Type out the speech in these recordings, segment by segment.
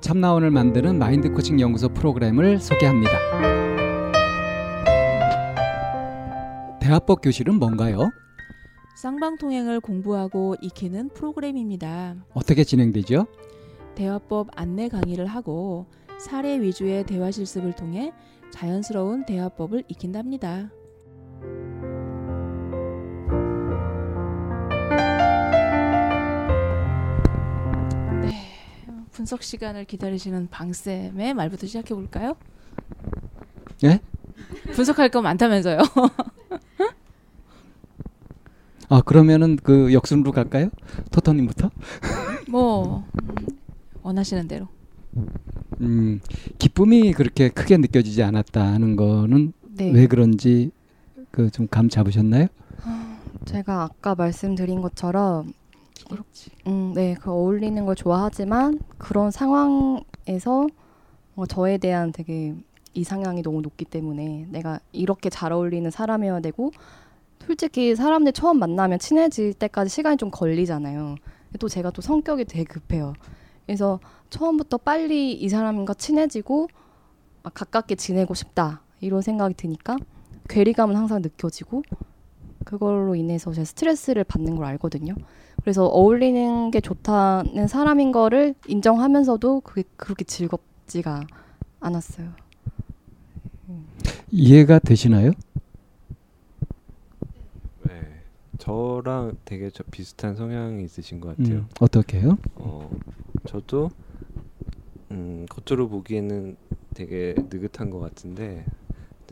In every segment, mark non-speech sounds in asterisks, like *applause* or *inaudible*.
참나원을 만드는 마인드 코칭 연구소 프로그램을 소개합니다. 대화법 교실은 뭔가요? 쌍방통행을 공부하고 익히는 프로그램입니다. 어떻게 진행되죠? 대화법 안내 강의를 하고 사례 위주의 대화 실습을 통해 자연스러운 대화법을 익힌답니다. 분석 시간을 기다리시는 방쌤의 말부터 시작해 볼까요? 예? 분석할 거 많다면서요. *laughs* 아 그러면은 그 역순으로 갈까요? 토토님부터? *laughs* 뭐 음, 원하시는 대로. 음 기쁨이 그렇게 크게 느껴지지 않았다 하는 거는 네. 왜 그런지 그 좀 감 잡으셨나요? 제가 아까 말씀드린 것처럼 그렇지. 음, 네, 그 어울리는 걸 좋아하지만 그런 상황에서 어, 저에 대한 되게 이상향이 너무 높기 때문에 내가 이렇게 잘 어울리는 사람이어야 되고 솔직히 사람들 처음 만나면 친해질 때까지 시간이 좀 걸리잖아요. 또 제가 또 성격이 되게 급해요. 그래서 처음부터 빨리 이 사람과 친해지고 막 가깝게 지내고 싶다 이런 생각이 드니까 괴리감은 항상 느껴지고 그걸로 인해서 제가 스트레스를 받는 걸 알거든요. 그래서 어울리는 게 좋다는 사람인 거를 인정하면서도 그게 그렇게 즐겁지가 않았어요. 이해가 되시나요? 네. 저랑 되게 저 비슷한 성향이 있으신 것 같아요. 음, 어떻게요? 어, 저도 음, 겉으로 보기에는 되게 느긋한 것 같은데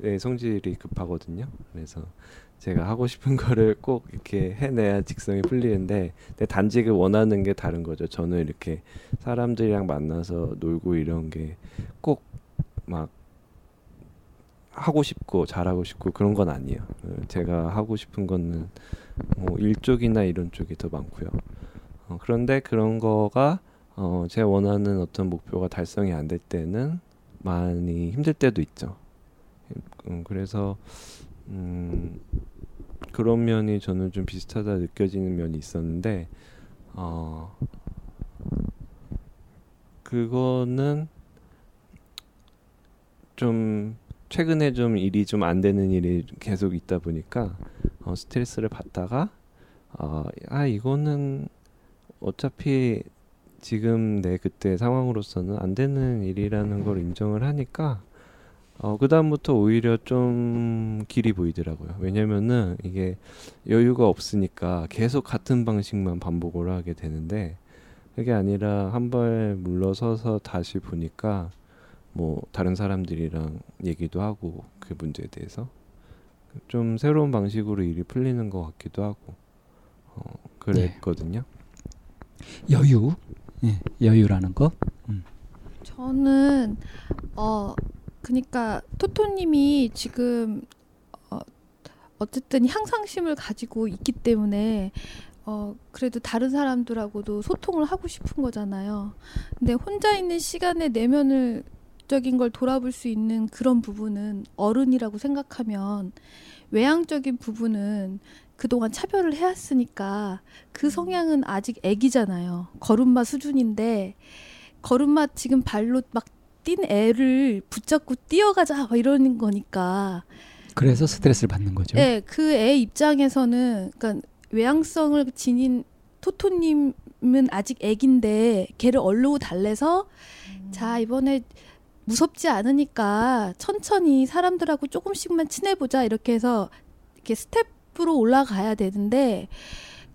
내 성질이 급하거든요. 그래서 제가 하고 싶은 *laughs* 거를 꼭 이렇게 해내야 직성이 풀리는데 내 단직을 원하는 게 다른 거죠. 저는 이렇게 사람들이랑 만나서 놀고 이런 게 꼭 막 하고 싶고 잘하고 싶고 그런 건 아니에요. 어, 제가 하고 싶은 거는 뭐 일 쪽이나 이런 쪽이 더 많고요. 어, 그런데 그런 거가 어, 제 원하는 어떤 목표가 달성이 안 될 때는 많이 힘들 때도 있죠. 음, 그래서 음, 그런 면이 저는 좀 비슷하다 느껴지는 면이 있었는데 어, 그거는 좀 최근에 좀 일이 좀 안 되는 일이 계속 있다 보니까 어, 스트레스를 받다가 어, 아 이거는 어차피 지금 내 그때 상황으로서는 안 되는 일이라는 걸 인정을 하니까 어, 그다음부터 오히려 좀 길이 보이더라고요. 왜냐면은 이게 여유가 없으니까 계속 같은 방식만 반복을 하게 되는데 그게 아니라 한 발 물러서서 다시 보니까 뭐 다른 사람들이랑 얘기도 하고 그 문제에 대해서 좀 새로운 방식으로 일이 풀리는 것 같기도 하고 어, 그랬거든요. 여유, 예, 여유라는 거. 저는 어 그러니까 토토님이 지금 어 어쨌든 향상심을 가지고 있기 때문에 어 그래도 다른 사람들하고도 소통을 하고 싶은 거잖아요. 근데 혼자 있는 시간에 내면을 적인 걸 돌아볼 수 있는 그런 부분은 어른이라고 생각하면 외향적인 부분은 그동안 차별을 해왔으니까 그 성향은 아직 애기잖아요. 걸음마 수준인데 걸음마 지금 발로 막 뛴 애를 붙잡고 뛰어가자 막 이러는 거니까 그래서 스트레스를 받는 거죠. 네, 그 애 입장에서는 그러니까 외향성을 지닌 토토님은 아직 애긴데 걔를 얼르고 달래서 자 이번에 무섭지 않으니까 천천히 사람들하고 조금씩만 친해보자 이렇게 해서 이렇게 스텝으로 올라가야 되는데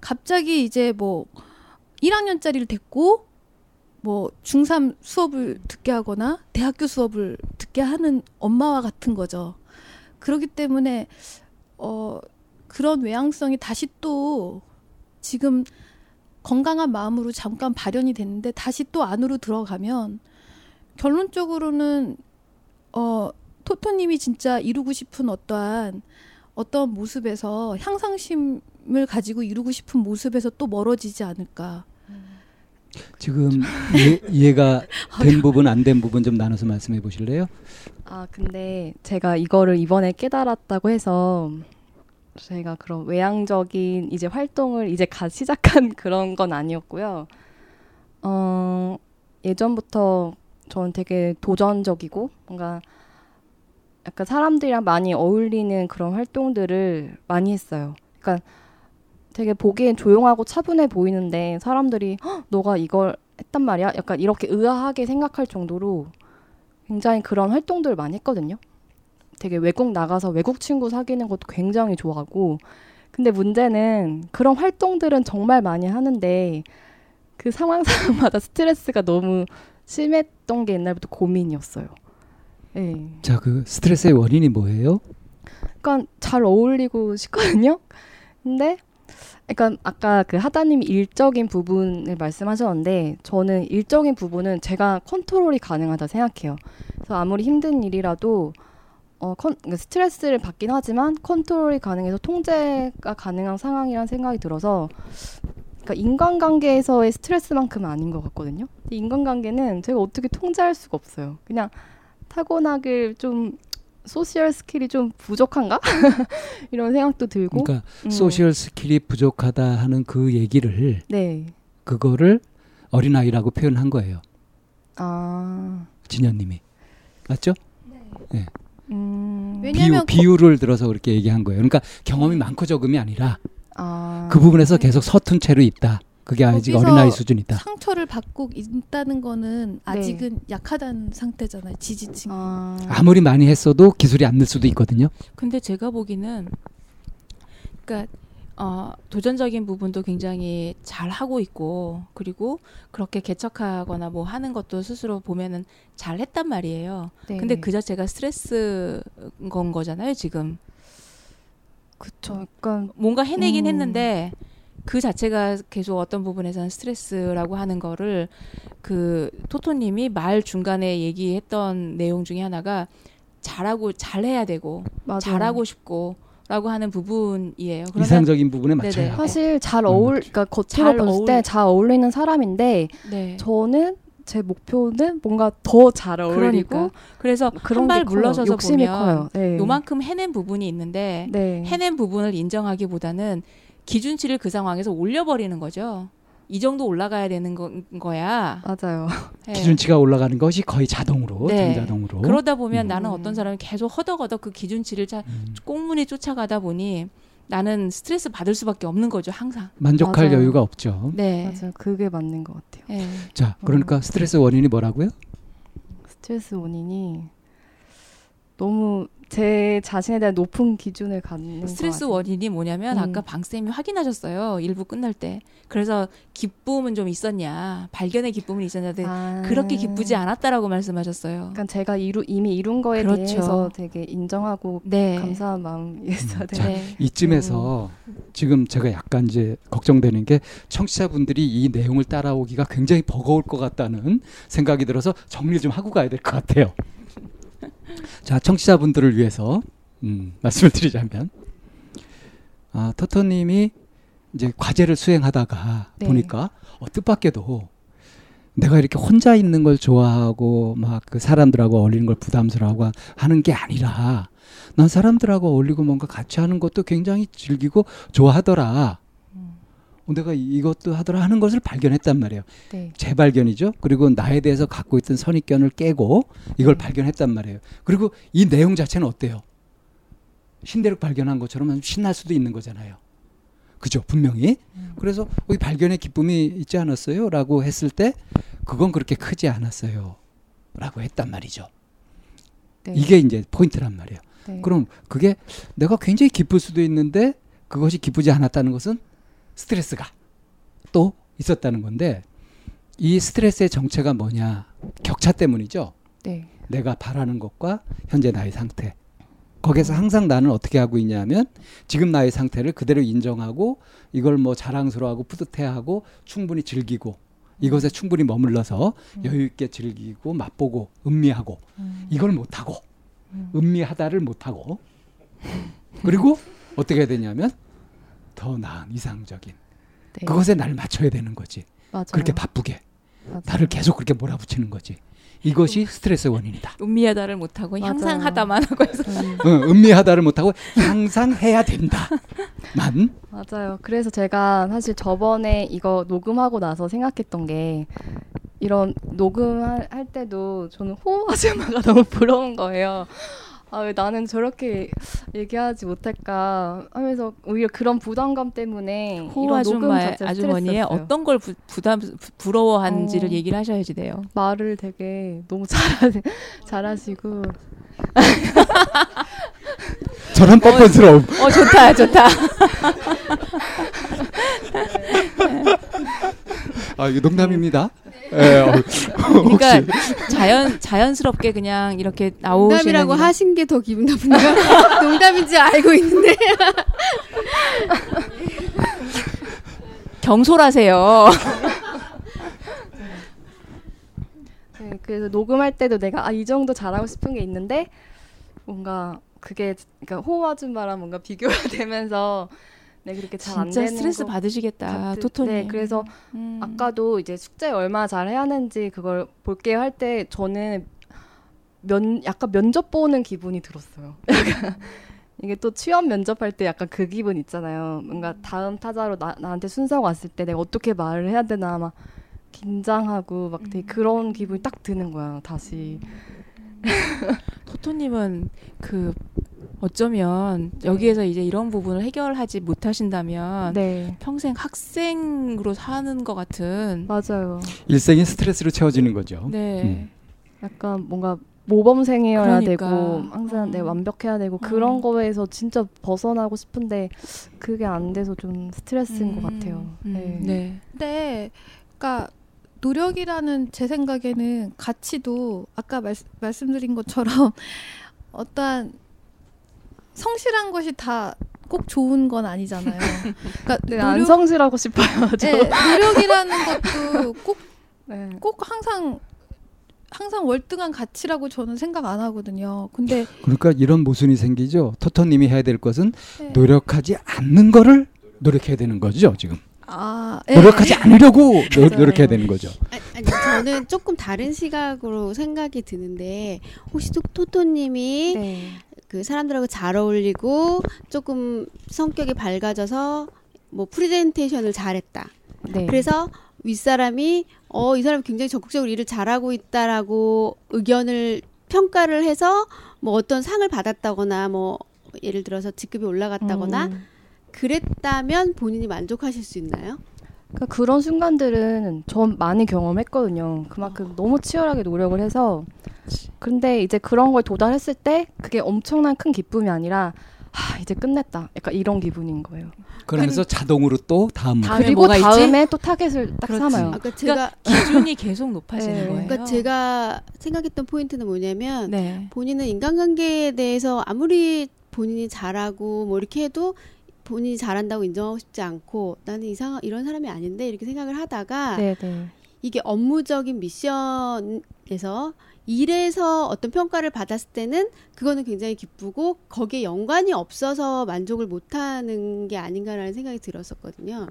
갑자기 이제 뭐 1학년짜리를 데꼬 뭐 중3 수업을 듣게 하거나 대학교 수업을 듣게 하는 엄마와 같은 거죠. 그렇기 때문에 어 그런 외향성이 다시 또 지금 건강한 마음으로 잠깐 발현이 됐는데 다시 또 안으로 들어가면 결론적으로는 어 토토님이 진짜 이루고 싶은 어떠한 어떤 모습에서 향상심을 가지고 이루고 싶은 모습에서 또 멀어지지 않을까. 지금 이해, 이해 가 된 부분 안 된 부분 좀 나눠서 말씀해 보실래요? 아 근데 제가 이거를 이번에 깨달았다고 해서 제가 그런 외향적인 이제 활동을 이제 갓 시작한 *laughs* 그런 건 아니었고요. 어 예전부터 저는 되게 도전적이고 뭔가 약간 사람들이랑 많이 어울리는 그런 활동들을 많이 했어요. 그러니까 되게 보기엔 조용하고 차분해 보이는데 사람들이 "헉, 너가 이걸 했단 말이야? 약간 이렇게 의아하게 생각할 정도로 굉장히 그런 활동들을 많이 했거든요. 되게 외국 나가서 외국 친구 사귀는 것도 굉장히 좋아하고 근데 문제는 그런 활동들은 정말 많이 하는데 그 상황 상황마다 *laughs* 스트레스가 너무 심했던 게 옛날부터 고민이었어요. 네. 자, 그 스트레스의 원인이 뭐예요? 그러니까 잘 어울리고 싶거든요. 근데 그러니까 아까 그 하다님이 일적인 부분을 말씀하셨는데 저는 일적인 부분은 제가 컨트롤이 가능하다 생각해요. 그래서 아무리 힘든 일이라도 어, 컨, 그러니까 스트레스를 받긴 하지만 컨트롤이 가능해서 통제가 가능한 상황이란 생각이 들어서 그러니까 인간관계에서의 스트레스만큼은 아닌 것 같거든요. 인간관계는 제가 어떻게 통제할 수가 없어요. 그냥 타고나길 좀 social skill이 좀 부족한가? *laughs* 이런 생각도 들고. 그러니까 음. social skill이 부족하다 하는 그 얘기를 네. 그거를 어린 아이라고 표현한 거예요. 아. 진현님이. 맞죠? 음. 왜냐면 비유, 비유를 들어서 그렇게 얘기한 거예요. 그러니까 경험이 많고 적음이 아니라 아. 그 부분에서 계속 서툰 채로 있다. 그게 아직 어린아이 수준이다. 상처를 받고 있다는 거는 아직은 약하다는 상태잖아요. 지지층. 아. 아무리 많이 했어도 기술이 안 늘 수도 있거든요. 근데 제가 보기는 그러니까 어, 도전적인 부분도 굉장히 잘 하고 있고 그리고 그렇게 개척하거나 뭐 하는 것도 스스로 보면은 잘 했단 말이에요. 네. 근데 그 자체가 스트레스 건 거잖아요, 지금. 그쵸. 약간 뭔가 해내긴 음. 했는데 그 자체가 계속 어떤 부분에서는 스트레스라고 하는 거를 그 토토님이 말 중간에 얘기했던 내용 중에 하나가 잘하고 잘해야 되고 맞아요. 잘하고 싶고 라고 하는 부분이에요. 그러면 이상적인 부분에 하고. 사실 잘 음, 어울, 그러니까 겉으로 잘 봤을 어울- 때잘 어울리는 사람인데 네. 저는 제 목표는 뭔가 더 잘 어울리고 그러니까 그래서 그런 한 발. 물러서서 욕심이 보면 커요. 네. 요만큼 해낸 부분이 있는데 네. 해낸 부분을 인정하기보다는 기준치를 그 상황에서 올려버리는 거죠. 이 정도 올라가야 되는 거, 거야. 맞아요. *laughs* 예. 기준치가 올라가는 것이 거의 자동으로, 네. 전자동으로. 그러다 보면 음. 나는 어떤 사람이 계속 허덕허덕 그 기준치를 자, 음. 꽁무니 쫓아가다 보니 나는 스트레스 받을 수밖에 없는 거죠, 항상. 만족할 맞아요. 여유가 없죠. 네. 맞아요. 그게 맞는 것 같아요. 예. 자, 그러니까 스트레스 원인이 뭐라고요? 스트레스 원인이 너무 제 자신에 대한 높은 기준을 갖는 스트레스. 원인이 뭐냐면 음. 아까 방쌤이 확인하셨어요. 일부 끝날 때. 그래서 기쁨은 좀 있었냐. 발견의 기쁨은 있었냐. 아. 그렇게 기쁘지 않았다라고 말씀하셨어요. 그러니까 제가 이루, 이미 이룬 거에 그렇죠. 대해서 되게 인정하고 네. 감사한 마음이 있어야 음, 돼요. 자, 네. 이쯤에서 지금 제가 약간 이제 걱정되는 게 청취자분들이 이 내용을 따라오기가 굉장히 버거울 것 같다는 생각이 들어서 정리를 좀 하고 가야 될 것 같아요. *laughs* 자, 청취자분들을 위해서 음, 말씀을 드리자면 아, 토토님이 이제 과제를 수행하다가 네. 보니까 어, 뜻밖에도 내가 이렇게 혼자 있는 걸 좋아하고 막 그 사람들하고 어울리는 걸 부담스러워하고 하는 게 아니라 난 사람들하고 어울리고 뭔가 같이 하는 것도 굉장히 즐기고 좋아하더라. 어, 내가 이- 이것도 하더라 하는 것을 발견했단 말이에요. 네. 재발견이죠. 그리고 나에 대해서 갖고 있던 선입견을 깨고 이걸 네. 발견했단 말이에요. 그리고 이 내용 자체는 어때요? 신대륙 발견한 것처럼 신날 수도 있는 거잖아요. 그죠? 분명히. 음. 그래서 이 발견의 기쁨이 있지 않았어요? 라고 했을 때 그건 그렇게 크지 않았어요. 라고 했단 말이죠. 네. 이게 이제 포인트란 말이에요. 네. 그럼 그게 내가 굉장히 기쁠 수도 있는데 그것이 기쁘지 않았다는 것은 스트레스가 또 있었다는 건데 이 스트레스의 정체가 뭐냐? 격차 때문이죠. 네. 내가 바라는 것과 현재 나의 상태. 거기서 항상 나는 어떻게 하고 있냐면 지금 나의 상태를 그대로 인정하고 이걸 뭐 자랑스러워하고 뿌듯해하고 충분히 즐기고 이것에 충분히 머물러서 여유 있게 즐기고 맛보고 음미하고 이걸 못하고 음미하다를 못하고 그리고 어떻게 해야 되냐면 더 나은 이상적인 네. 그것에 나를 맞춰야 되는 거지 맞아요. 그렇게 바쁘게 맞아요. 나를 계속 그렇게 몰아붙이는 거지 이것이 스트레스 원인이다 음미하다를 못하고 맞아요. 향상하다만 하고 해서 음, 응, 음미하다를 못하고 항상 해야 된다만 맞아요. 그래서 제가 사실 저번에 이거 녹음하고 나서 생각했던 게 이런 녹음할 할 때도 저는 호흡 아줌마가 *laughs* 너무 부러운 거예요. 아, 왜 나는 저렇게 얘기하지 못할까 하면서 오히려 그런 부담감 때문에 호 이런 녹음 아줌마 아주머니의. 어떤 걸 부, 부담 부- 부러워하는지를 어. 얘기를 하셔야지 돼요. 말을 되게 너무 잘하, 잘하시고 *laughs* 저런 뻔뻔스러움 어 좋다 좋다. 아 이거 농담입니다 예, 어, 그러니까 혹시 자연 자연스럽게 그냥 이렇게 나오시는 농담이라고 하신 게 더 기분 나쁜데요. *laughs* 농담인지 알고 있는데. 경솔하세요. 네, 그래서 녹음할 때도 내가 아 이 정도 잘하고 싶은 게 있는데 뭔가 그게 그러니까 호우 아줌마랑 뭔가 비교가 *laughs* 되면서 네 그렇게 잘안 진짜 되는 스트레스 거 받으시겠다 토토님. 네, 그래서 음. 아까도 이제 숙제 얼마 잘 해야 하는지 그걸 볼게요 할때 저는 면 약간 면접 보는 기분이 들었어요. *laughs* 이게 또 취업 면접할 때 약간 그 기분 있잖아요. 뭔가 다음 타자로 나, 나한테 순서가 왔을 때 내가 어떻게 말을 해야 되나 막 긴장하고 막 되게 그런 기분이 딱 드는 거야 다시. *laughs* 토토님은 그 어쩌면 여기에서 이제 이런 부분을 해결하지 못하신다면 네 평생 학생으로 사는 것 같은. 맞아요. 일생이 스트레스로 채워지는 거죠 네. 음. 약간 뭔가 모범생이어야 그러니까. 되고 항상 네, 어. 완벽해야 되고 그런 어. 거에서 진짜 벗어나고 싶은데 그게 안 돼서 좀 스트레스인 것 음, 같아요. 음, 네. 네. 근데 그러니까 노력이라는 제 생각에는 가치도 아까 말, 말씀드린 것처럼 *laughs* 어떠한 성실한 것이 다 꼭 좋은 건 아니잖아요. 그러니까 네, 노력, 안 성실하고 싶어요. 저. 네, 노력이라는 것도 *laughs* 꼭, 네. 꼭 항상 항상 월등한 가치라고 저는 생각 안 하거든요. 근데 그러니까 이런 모순이 생기죠 토토님이 해야 될 것은 네. 노력하지 않는 거를 노력해야 되는 거죠 지금 아, 네. 노력하지 않으려고 노. 노력해야 되는 거죠 아니, 저는 조금 다른 시각으로 생각이 드는데 혹시 또 토토님이 네. 그 사람들하고 잘 어울리고 조금 성격이 밝아져서 뭐 프레젠테이션을 잘했다. 네. 그래서 윗사람이 어 이 사람이 굉장히 적극적으로 일을 잘하고 있다라고 의견을 평가를 해서 뭐 어떤 상을 받았다거나 뭐 예를 들어서 직급이 올라갔다거나 음. 그랬다면 본인이 만족하실 수 있나요? 그러니까 그런 순간들은 전 많이 경험했거든요. 그만큼 너무 치열하게 노력을 해서 근데 이제 그런 걸 도달했을 때 그게 엄청난 큰 기쁨이 아니라 하, 이제 끝냈다. 약간 이런 기분인 거예요. 그러면서 자동으로 또 다음. 다음에 그리고 뭐가 있지? 다음에 또 타겟을 딱 그렇지. 삼아요. 아까 제가 *laughs* 기준이 계속 높아지는 네. 거예요. 그러니까 제가 생각했던 포인트는 뭐냐면 네. 본인은 인간관계에 대해서 아무리 본인이 잘하고 뭐 이렇게 해도 본인이 잘한다고 인정하고 싶지 않고 나는 이상 이런 사람이 아닌데 이렇게 생각을 하다가 네, 네. 이게 업무적인 미션에서 일에서 어떤 평가를 받았을 때는 그거는 굉장히 기쁘고 거기에 연관이 없어서 만족을 못하는 게 아닌가라는 생각이 들었었거든요.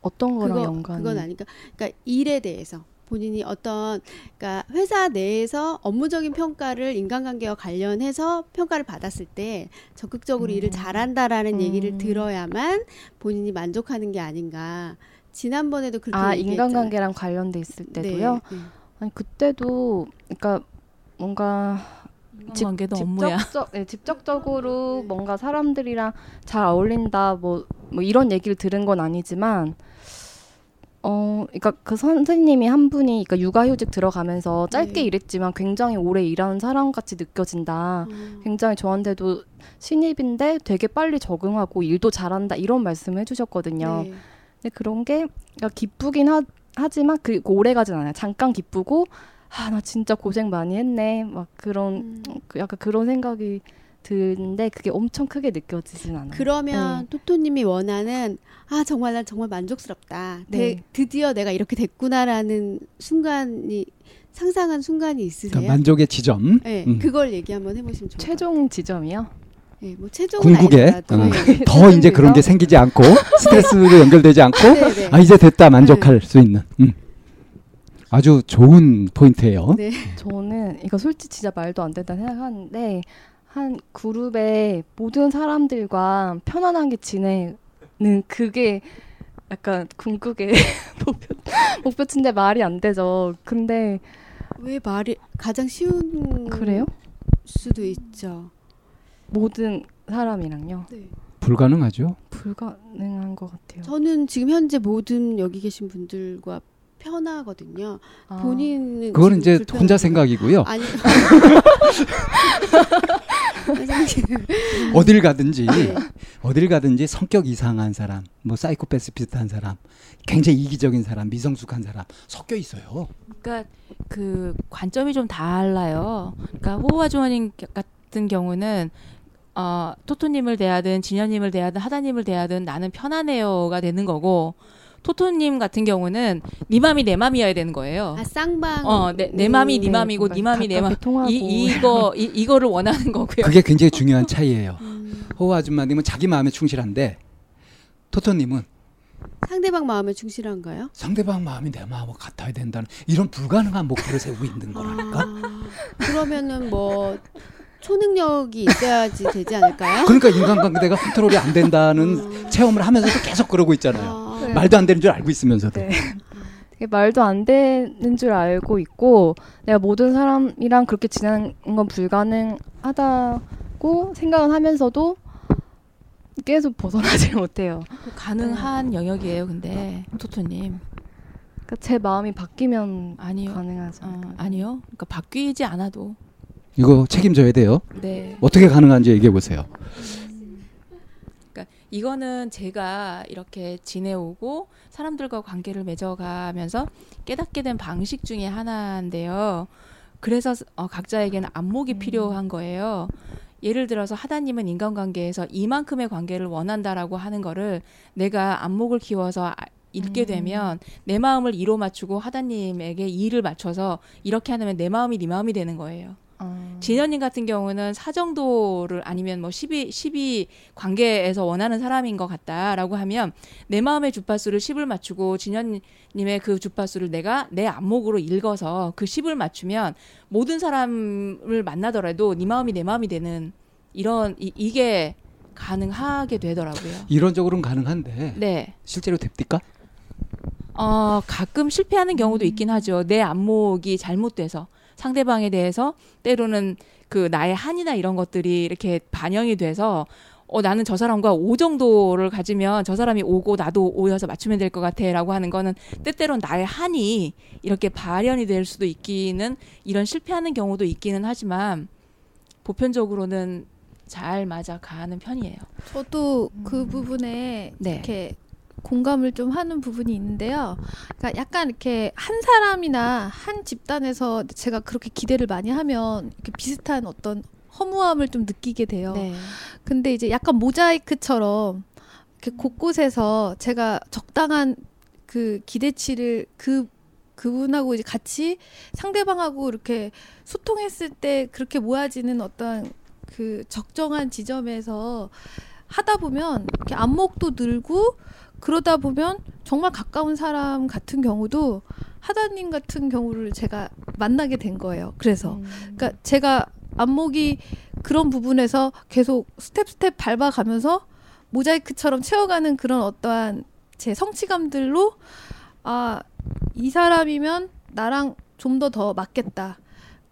어떤 거랑 그거 연관이? 그건 아니까 그러니까 일에 대해서 본인이 어떤 그러니까 회사 내에서 업무적인 평가를 인간관계와 관련해서 평가를 받았을 때 적극적으로 일을 잘한다라는 음. 얘기를 들어야만 본인이 만족하는 게 아닌가. 지난번에도 그렇게 아 얘기했잖아요. 인간관계랑 관련돼 있을 때도요. 네, 네. 아니 그때도 그러니까 뭔가 직- 관계도 업무야. 직접적, 네, 직접적으로 *laughs* 뭔가 사람들이랑 잘 어울린다 뭐, 뭐 이런 얘기를 들은 건 아니지만 어 그러니까 그 선생님이 한 분이 그러니까 육아휴직 들어가면서 짧게 네. 일했지만 굉장히 오래 일하는 사람 같이 느껴진다. 음. 굉장히 저한테도 신입인데 되게 빨리 적응하고 일도 잘한다 이런 말씀을 해주셨거든요. 네. 근데 그런 게 그러니까 기쁘긴 하, 하지만 그 오래 가진 않아요. 잠깐 기쁘고 아 나 진짜 고생 많이 했네 막 그런 음. 그 약간 그런 생각이 드는데 그게 엄청 크게 느껴지진 않아요. 그러면 토토님이 원하는 아 정말 난 정말 만족스럽다. 네. 대- 드디어 내가 이렇게 됐구나라는 순간이 상상한 순간이 있으세요? 그러니까 만족의 지점. 네, 음. 그걸 얘기 한번 해보시면 좋을 것 최종 지점이요. 같아요. 네, 뭐 최종은 궁극에. 어, 네. 더 이제 그런 게 생기지 않고 *laughs* *laughs* 스트레스로 연결되지 않고 네, 네. 아 이제 됐다 만족할 수 있는 음. 아주 좋은 포인트예요. 네. 저는 이거 솔직히 진짜 말도 안 된다 생각하는데 한 그룹의 모든 사람들과 편안하게 지내 는 그게 약간 궁극의 *laughs* 목표 목표치인데 말이 안 되죠. 근데 왜 말이 가장 쉬운 그래요? 수도 있죠. 모든 사람이랑요 네. 불가능하죠. 불가능한 것 같아요. 저는 지금 현재 모든 여기 계신 분들과 편하거든요. 아. 본인은 그거는 이제 불편한 혼자. 생각이고요. *laughs* 아니. 어딜 가든지 네. 어딜 가든지 성격 이상한 사람, 뭐 사이코패스 비슷한 사람, 굉장히 이기적인 사람, 미성숙한 사람 섞여 있어요. 그러니까 그 관점이 좀 달라요. 그러니까 호호와 주원님 같은 경우는 어, 토토님을 대하든 진현님을 대하든 하다님을 대하든 나는 편안해요가 되는 거고 토토님 같은 경우는 네 맘이 내 맘이어야 되는 거예요. 아 쌍방. 어, 내, 내 맘이 네 네, 맘이고 네 맘이 내 맘. 이 이거 이, 이거를 원하는 거고요. 그게 굉장히 중요한 차이예요. *laughs* 음, 호호 아줌마님은 자기 마음에 충실한데 토토님은 상대방 마음에 충실한가요? 상대방 마음이 내 마음과 같아야 된다는 이런 불가능한 목표를 세우고 있는 거라니까. 아, 그러면은 뭐 초능력이 있어야지 되지 않을까요? 그러니까 인간관계가 컨트롤이 안 된다는 체험을 하면서도 계속 그러고 있잖아요. 아, 네. 말도 안 되는 줄 알고 있으면서도. 네. *laughs* 되게 말도 안 되는 줄 알고 있고 내가 모든 사람이랑 그렇게 지내는 건 불가능하다고 생각은 하면서도 계속 벗어나질 *laughs* 못해요. 가능한 영역이에요. 근데 토토님 그러니까 제 마음이 바뀌면 아니요. 가능하지 어? 아니요. 그러니까 바뀌지 않아도 이거 책임져야 돼요. 네. 어떻게 가능한지 얘기해 보세요. 이거는 제가 이렇게 지내오고 사람들과 관계를 맺어가면서 깨닫게 된 방식 중에 하나인데요. 그래서 어, 각자에게는 안목이 음. 필요한 거예요. 예를 들어서 하다님은 인간관계에서 이만큼의 관계를 원한다라고 하는 거를 내가 안목을 키워서 아- 읽게 음. 되면 내 마음을 이로 맞추고 하다님에게 이를 맞춰서 이렇게 하면 내 마음이 네 마음이 되는 거예요. 아, 진현님 같은 경우는 사정도를 아니면 뭐 12, 12 관계에서 원하는 사람인 것 같다라고 하면 내 마음의 주파수를 10을 맞추고 진현님의 그 주파수를 내가 내 안목으로 읽어서 그 10을 맞추면 모든 사람을 만나더라도 네 마음이 내 마음이 되는 이런 이, 이게 가능하게 되더라고요. 이론적으로는 가능한데 네. 실제로 됩니까? 어, 가끔 실패하는 경우도 있긴 하죠. 내 안목이 잘못돼서 상대방에 대해서 때로는 그 나의 한이나 이런 것들이 이렇게 반영이 돼서 어, 나는 저 사람과 오 정도를 가지면 저 사람이 오고 나도 오여서 맞추면 될 것 같아 라고 하는 거는 때때로는 나의 한이 이렇게 발현이 될 수도 있기는 이런 실패하는 경우도 있기는 하지만 보편적으로는 잘 맞아 가는 편이에요. 저도 그 부분에 네. 이렇게 공감을 좀 하는 부분이 있는데요. 그러니까 약간 이렇게 한 사람이나 한 집단에서 제가 그렇게 기대를 많이 하면 이렇게 비슷한 어떤 허무함을 좀 느끼게 돼요. 네. 근데 이제 약간 모자이크처럼 이렇게 곳곳에서 제가 적당한 그 기대치를 그 그분하고 이제 같이 상대방하고 이렇게 소통했을 때 그렇게 모아지는 어떤 그 적정한 지점에서 하다 보면 이렇게 안목도 늘고 그러다 보면 정말 가까운 사람 같은 경우도 하다님 같은 경우를 제가 만나게 된 거예요. 그래서 음. 그러니까 제가 안목이 그런 부분에서 계속 스텝 스텝 밟아가면서 모자이크처럼 채워가는 그런 어떠한 제 성취감들로 아 이 사람이면 나랑 좀 더더 맞겠다.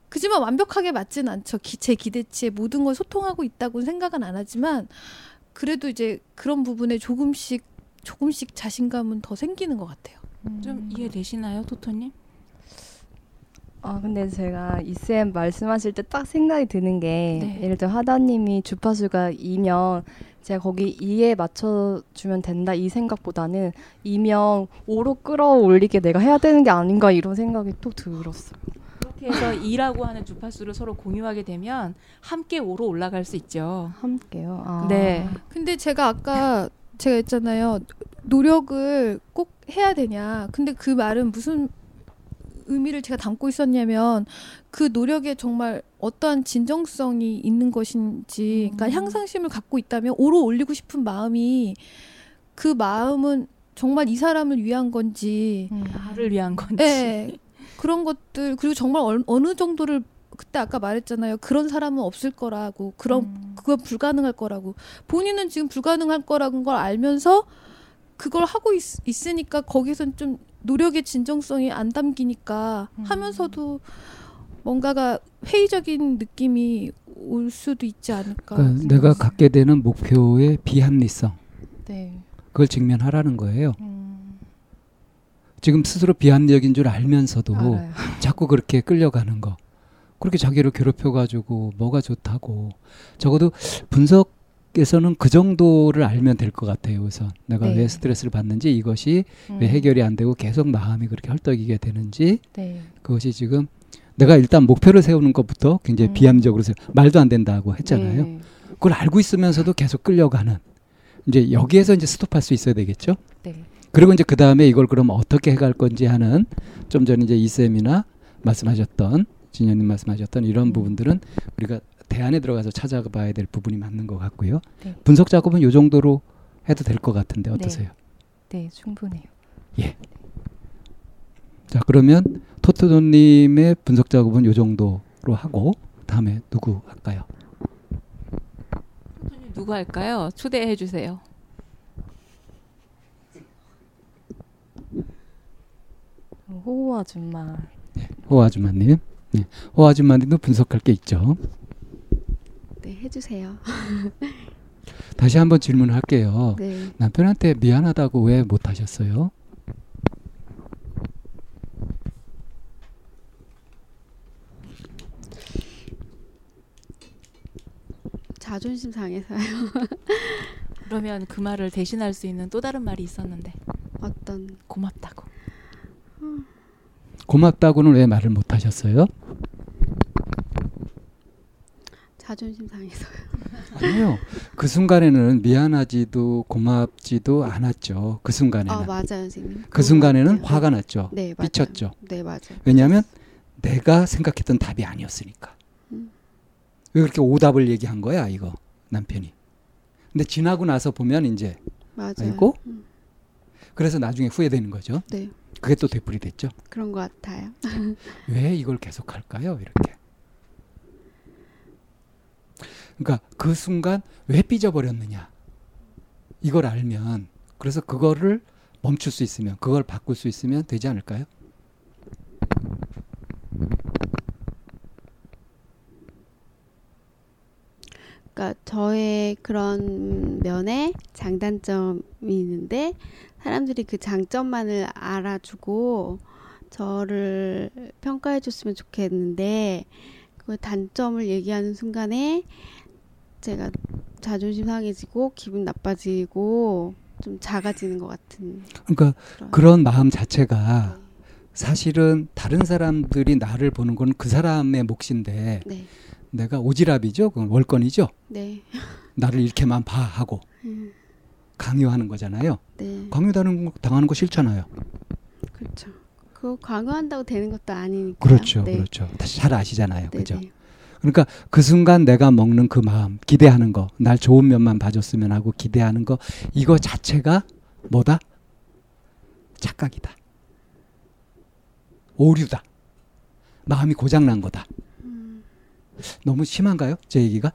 그지만 완벽하게 맞진 않죠. 기, 제 기대치에 모든 걸 소통하고 있다고 생각은 안 하지만 그래도 이제 그런 부분에 조금씩 조금씩 자신감은 더 생기는 것 같아요. 좀 이해되시나요, 토토님? 아 근데 제가 이쌤 말씀하실 때 딱 생각이 드는 게 네. 예를 들어 하다님이 주파수가 2면 제가 거기 2에 맞춰주면 된다 이 생각보다는 2면 5로 끌어올리게 내가 해야 되는 게 아닌가 이런 생각이 또 들었어요. 그렇게 해서 2라고 하는 주파수를 서로 공유하게 되면 함께 5로 올라갈 수 있죠. 함께요. 아. 네. 근데 제가 아까 제가 했잖아요. 노력을 꼭 해야 되냐. 근데 그 말은 무슨 의미를 제가 담고 있었냐면 그 노력에 정말 어떠한 진정성이 있는 것인지, 그러니까 향상심을 갖고 있다면 오로 올리고 싶은 마음이 그 마음은 정말 이 사람을 위한 건지, 음. 나를 위한 건지. 예, 그런 것들 그리고 정말 얼- 어느 정도를 그때 아까 말했잖아요. 그런 사람은 없을 거라고 그런 음. 그건 불가능할 거라고 본인은 지금 불가능할 거라는 걸 알면서 그걸 하고 있, 있으니까 거기선 좀 노력의 진정성이 안 담기니까 음. 하면서도 뭔가가 회의적인 느낌이 올 수도 있지 않을까. 그러니까 내가 갖게 되는 목표의 비합리성 네. 그걸 직면하라는 거예요. 음. 지금 스스로 비합리적인 줄 알면서도 알아요. 자꾸 그렇게 끌려가는 거. 그렇게 자기를 괴롭혀가지고 뭐가 좋다고. 적어도 분석에서는 그 정도를 알면 될 것 같아요. 우선 내가 네. 왜 스트레스를 받는지 이것이 왜 음. 해결이 안 되고 계속 마음이 그렇게 헐떡이게 되는지 네. 그것이 지금 내가 일단 목표를 세우는 것부터 굉장히 음. 비합리적으로 세 말도 안 된다고 했잖아요. 네. 그걸 알고 있으면서도 계속 끌려가는 이제 여기에서 이제 스톱할 수 있어야 되겠죠. 네. 그리고 이제 그 다음에 이걸 그럼 어떻게 해갈 건지 하는 좀 전에 이제 이 쌤이나 말씀하셨던 진현님 말씀하셨던 이런 음. 부분들은 우리가 대안에 들어가서 찾아봐야 될 부분이 맞는 것 같고요. 네. 분석 작업은 요 정도로 해도 될 것 같은데 어떠세요? 네, 충분해요. 자 그러면 토토돈님의 분석 작업은 요 정도로 하고 다음에 누구 할까요? 토토님 누구 할까요? 초대해 주세요. 호호 아줌마. 호 아줌마님. 네. 호 아줌마님도 분석할 게 있죠. 네, 해주세요. *laughs* 다시 한번 질문할게요. 네. 남편한테 미안하다고 왜 못하셨어요? 자존심 상해서요. *laughs* 그러면 그 말을 대신할 수 있는 또 다른 말이 있었는데 어떤 고맙다고. 고맙다고는 왜 말을 못 하셨어요? 자존심 상해서요. 아니요. 그 순간에는 미안하지도 고맙지도 않았죠. 그 순간에는. 아 맞아요, 선생님. 그 순간에는 것 같아요. 화가 났죠. 네, 맞아요. 삐쳤죠. 네, 맞아요. 왜냐하면 내가 생각했던 답이 아니었으니까. 음. 왜 그렇게 오답을 얘기한 거야, 이거 남편이. 근데 지나고 나서 보면 이제 맞아요. 아이고 음, 그래서 나중에 후회되는 거죠. 네, 그게 또 되풀이 됐죠. 그런 것 같아요. *laughs* 왜 이걸 계속 할까요? 이렇게. 그러니까 그 순간 왜 삐져버렸느냐. 이걸 알면 그래서 그거를 멈출 수 있으면 그걸 바꿀 수 있으면 되지 않을까요? 그러니까 저의 그런 면에 장단점이 있는데 사람들이 그 장점만을 알아주고 저를 평가해 줬으면 좋겠는데 그 단점을 얘기하는 순간에 제가 자존심 상해지고 기분 나빠지고 좀 작아지는 것 같은 그러니까 그런 그런 마음 자체가 사실은 다른 사람들이 나를 보는 건 그 사람의 몫인데 네, 내가 오지랖이죠. 그건 월권이죠. 네, 나를 이렇게만 봐 하고 음, 강요하는 거잖아요. 네, 강요당하는 거, 당하는 거 싫잖아요. 그렇죠. 그거 강요한다고 되는 것도 아니니까. 그렇죠. 네. 그렇죠. 다시 잘 아시잖아요. 네, 그죠? 네. 그러니까 그 순간 내가 먹는 그 마음, 기대하는 거, 날 좋은 면만 봐줬으면 하고 기대하는 거, 이거 자체가 뭐다? 착각이다. 오류다. 마음이 고장난 거다. 음, 너무 심한가요? 제 얘기가?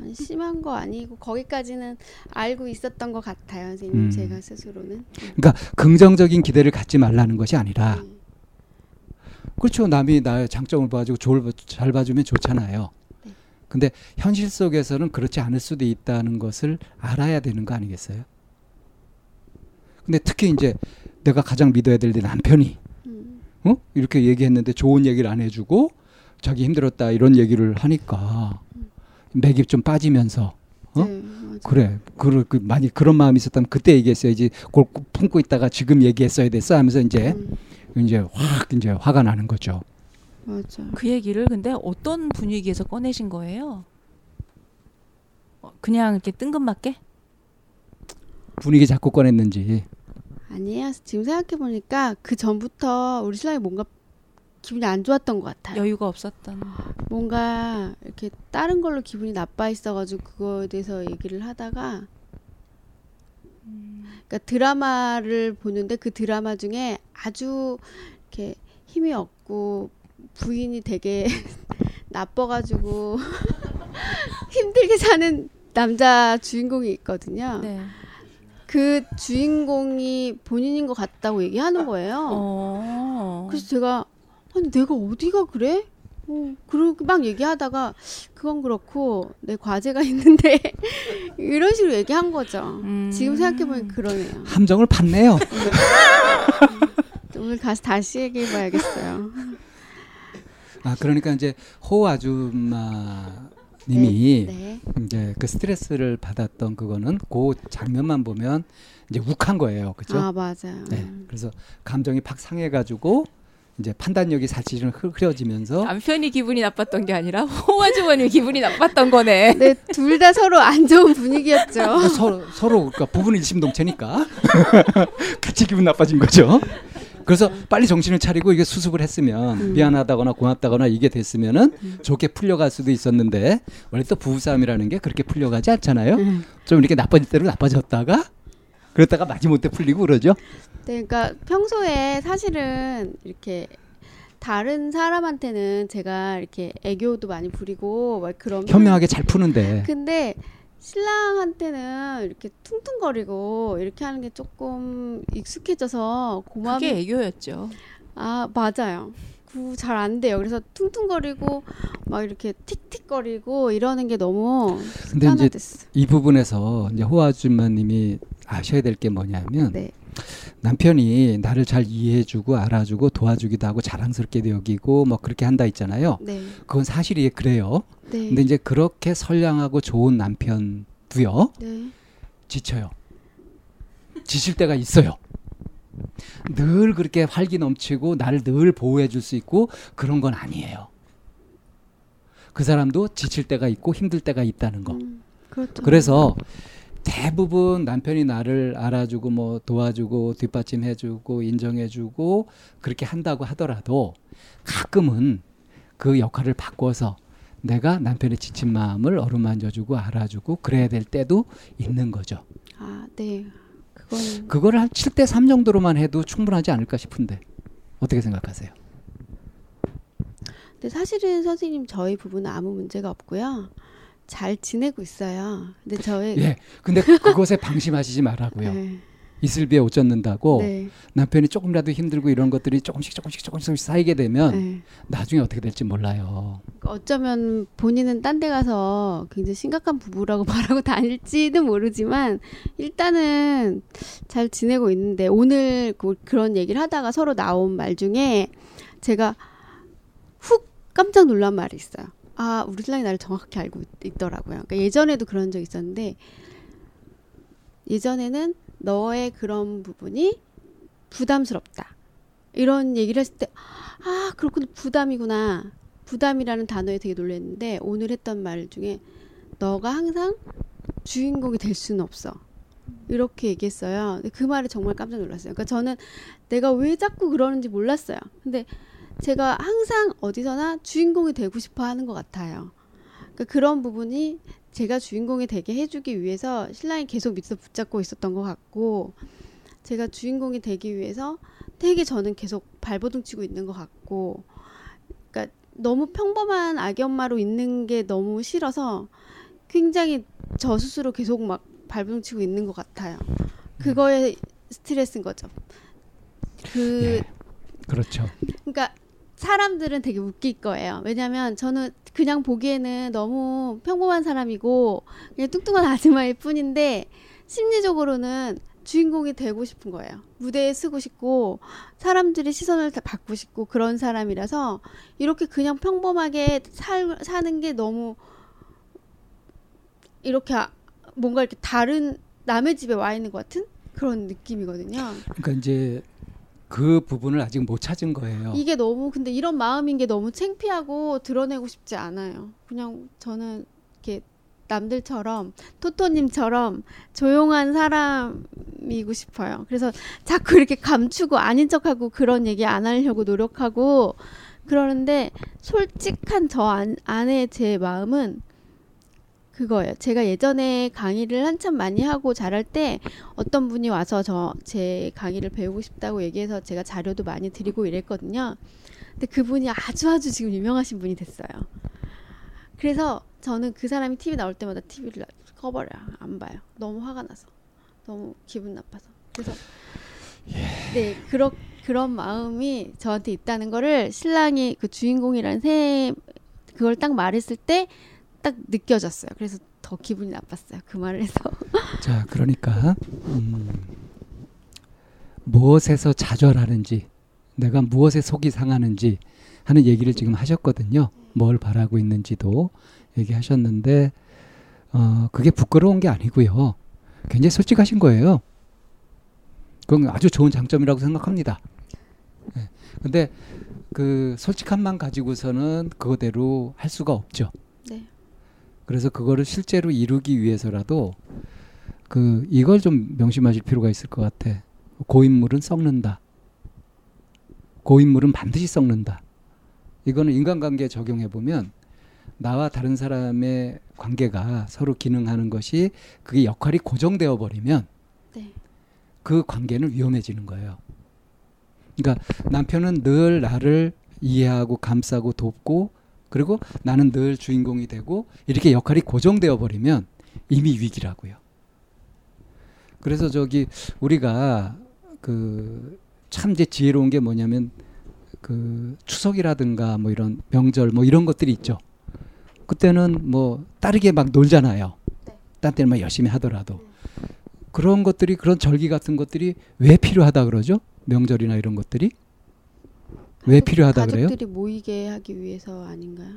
아니, 심한 거 아니고 거기까지는 알고 있었던 것 같아요, 선생님. 음. 제가 스스로는. 그러니까 긍정적인 기대를 갖지 말라는 것이 아니라 음. 그렇죠. 남이 나의 장점을 봐주고 좋을 잘 봐주면 좋잖아요. 네. 근데 현실 속에서는 그렇지 않을 수도 있다는 것을 알아야 되는 거 아니겠어요? 근데 특히 이제 내가 가장 믿어야 될 내 남편이 음. 어? 이렇게 얘기했는데 좋은 얘기를 안 해주고 자기 힘들었다 이런 얘기를 하니까 맥이 좀 빠지면서 어? 네. 그래 그, 그 많이 그런 마음이 있었다면 그때 얘기했어야지 그걸 꼭 품고 있다가 지금 얘기했어야 됐어 하면서 이제 음, 이제 확 이제 화가 나는 거죠. 맞아. 그 얘기를 근데 어떤 분위기에서 꺼내신 거예요? 어, 그냥 이렇게 뜬금맞게? 분위기 자꾸 꺼냈는지 아니에요. 지금 생각해 보니까 그 전부터 우리 신랑이 뭔가 기분이 안 좋았던 것 같아요. 여유가 없었던. 뭔가 이렇게 다른 걸로 기분이 나빠 있어가지고 그거에 대해서 얘기를 하다가 그러니까 드라마를 보는데 그 드라마 중에 아주 이렇게 힘이 없고 부인이 되게 *laughs* 나빠가지고 *laughs* 힘들게 사는 남자 주인공이 있거든요. 네. 그 주인공이 본인인 것 같다고 얘기하는 거예요. 어. 그래서 제가 아니 내가 어디가 그래? 어, 그러고 막 얘기하다가 그건 그렇고 내 과제가 *laughs* 있는데 이런 식으로 얘기한 거죠. 음. 지금 생각해보면 그러네요. 함정을 팠네요. 오늘 가서 다시 얘기해봐야겠어요. 아 그러니까 이제 호 아줌마 님이 네. 이제 그 스트레스를 받았던 그거는 그 장면만 보면 이제 욱한 거예요, 그죠? 아 맞아요. 네. 그래서 감정이 팍 상해가지고 이제 판단력이 사실은 흐- 흐려지면서 남편이 기분이 나빴던 게 아니라 호아주머니 기분이 나빴던 거네. *laughs* 네, 둘 다 서로 안 좋은 분위기였죠. 그러니까 서로 서로 그러니까 부부는 일심동체니까 *laughs* 같이 기분 나빠진 거죠. 그래서 빨리 정신을 차리고 이게 수습을 했으면 음. 미안하다거나 고맙다거나 이게 됐으면은 좋게 풀려갈 수도 있었는데 원래 또 부부싸움이라는 게 그렇게 풀려가지 않잖아요. 음. 좀 이렇게 나빠질 대로 나빠졌다가 그랬다가 마지못해 풀리고 그러죠. 네, 그러니까 평소에 사실은 이렇게 다른 사람한테는 제가 이렇게 애교도 많이 부리고 막 그런 현명하게 잘 푸는데 근데 신랑한테는 이렇게 퉁퉁거리고 이렇게 하는 게 조금 익숙해져서 고마움이 그게 애교였죠. 아 맞아요. 잘안 돼요. 그래서 퉁퉁거리고 막 이렇게 틱틱거리고 이러는 게 너무 근데 이제 습관화됐어. 이 부분에서 이제 호 아줌마님이 아셔야 될 게 뭐냐면 네. 남편이 나를 잘 이해해주고 알아주고 도와주기도 하고 자랑스럽게 여기고 뭐 그렇게 한다 있잖아요. 네. 그건 사실이 그래요. 네. 근데 이제 그렇게 선량하고 좋은 남편도요 네. 지쳐요. 지칠 때가 있어요. 늘 그렇게 활기 넘치고 나를 늘 보호해 줄 수 있고 그런 건 아니에요. 그 사람도 지칠 때가 있고 힘들 때가 있다는 거. 음, 그렇죠. 그래서 대부분 남편이 나를 알아주고 뭐 도와주고 뒷받침해주고 인정해주고 그렇게 한다고 하더라도 가끔은 그 역할을 바꿔서 내가 남편의 지친 마음을 어루만져주고 알아주고 그래야 될 때도 있는 거죠. 아, 네. 그건 그거를 한 7대 3 정도로만 해도 충분하지 않을까 싶은데 어떻게 생각하세요? 근데 사실은 선생님 저희 부부는 아무 문제가 없고요. 잘 지내고 있어요. 근데 저희 예. 근데 *laughs* 그것에 방심하시지 말라고요. 네. 이슬비에 옷 젖는다고 네. 남편이 조금이라도 힘들고 이런 것들이 조금씩 조금씩 조금씩 쌓이게 되면 네. 나중에 어떻게 될지 몰라요. 어쩌면 본인은 딴 데 가서 굉장히 심각한 부부라고 *laughs* 말하고 다닐지는 모르지만 일단은 잘 지내고 있는데 오늘 그, 그런 얘기를 하다가 서로 나온 말 중에 제가 훅 깜짝 놀란 말이 있어요. 아, 우리 신랑이 나를 정확히 알고 있, 더라고요 그러니까 예전에도 그런 적 있었는데 예전에는 너의 그런 부분이 부담스럽다. 이런 얘기를 했을 때, 아, 그렇구나. 부담이구나. 부담이라는 단어에 되게 놀랐는데, 오늘 했던 말 중에, 너가 항상 주인공이 될 수는 없어. 이렇게 얘기했어요. 그 말에 정말 깜짝 놀랐어요. 그러니까 저는 내가 왜 자꾸 그러는지 몰랐어요. 근데 제가 항상 어디서나 주인공이 되고 싶어 하는 것 같아요. 그러니까 그런 부분이 제가 주인공이 되게 해주기 위해서 신랑이 계속 밑에서 붙잡고 있었던 것 같고 제가 주인공이 되기 위해서 되게 저는 계속 발버둥 치고 있는 것 같고, 그러니까 너무 평범한 아기 엄마로 있는 게 너무 싫어서 굉장히 저 스스로 계속 막 발버둥 치고 있는 것 같아요. 그거에 스트레스인 거죠. 그 예. 그렇죠. 그러니까 사람들은 되게 웃길 거예요. 왜냐면 저는 그냥 보기에는 너무 평범한 사람이고 그냥 뚱뚱한 *laughs* 아줌마일 뿐인데 심리적으로는 주인공이 되고 싶은 거예요. 무대에 서고 싶고 사람들의 시선을 다 받고 싶고 그런 사람이라서 이렇게 그냥 평범하게 살, 사는 게 너무 이렇게 아- 뭔가 이렇게 다른 남의 집에 와 있는 것 같은 그런 느낌이거든요. 그러니까 이제 그 부분을 아직 못 찾은 거예요. 이게 너무 근데 이런 마음인 게 너무 창피하고 드러내고 싶지 않아요. 그냥 저는 이렇게 남들처럼 토토님처럼 조용한 사람이고 싶어요. 그래서 자꾸 이렇게 감추고 아닌 척하고 그런 얘기 안 하려고 노력하고 그러는데 솔직한 저 안, 안에 제 마음은 그거예요. 제가 예전에 강의를 한참 많이 하고 잘할 때 어떤 분이 와서 저 제 강의를 배우고 싶다고 얘기해서 제가 자료도 많이 드리고 이랬거든요. 근데 그분이 아주 아주 지금 유명하신 분이 됐어요. 그래서 저는 그 사람이 TV 나올 때마다 TV를 꺼버려요. 안 봐요. 너무 화가 나서. 너무 기분 나빠서. 그래서 네, 그런 그런 마음이 저한테 있다는 거를 신랑이 그 주인공이라는 새 그걸 딱 말했을 때 딱 느껴졌어요. 그래서 더 기분이 나빴어요. 그 말을 해서. *laughs* 자, 그러니까 음, 무엇에서 좌절하는지, 내가 무엇에 속이 상하는지 하는 얘기를 지금 하셨거든요. 뭘 바라고 있는지도 얘기하셨는데, 어, 그게 부끄러운 게 아니고요. 굉장히 솔직하신 거예요. 그건 아주 좋은 장점이라고 생각합니다. 예. 근데 그 솔직함만 가지고서는 그거대로 할 수가 없죠. 네. 그래서 그거를 실제로 이루기 위해서라도 그 이걸 좀 명심하실 필요가 있을 것 같아. 고인물은 썩는다. 고인물은 반드시 썩는다. 이거는 인간관계에 적용해 보면 나와 다른 사람의 관계가 서로 기능하는 것이 그게 역할이 고정되어 버리면 네. 그 관계는 위험해지는 거예요. 그러니까 남편은 늘 나를 이해하고 감싸고 돕고 그리고 나는 늘 주인공이 되고 이렇게 역할이 고정되어 버리면 이미 위기라고요. 그래서 저기 우리가 그 참 이제 지혜로운 게 뭐냐면 그 추석이라든가 뭐 이런 명절 뭐 이런 것들이 있죠. 그때는 뭐 따르게 막 놀잖아요. 딴 때는 막 열심히 하더라도 그런 것들이 그런 절기 같은 것들이 왜 필요하다 그러죠? 명절이나 이런 것들이 왜 필요하다 그래요? 가족들이 모이게 하기 위해서 아닌가요?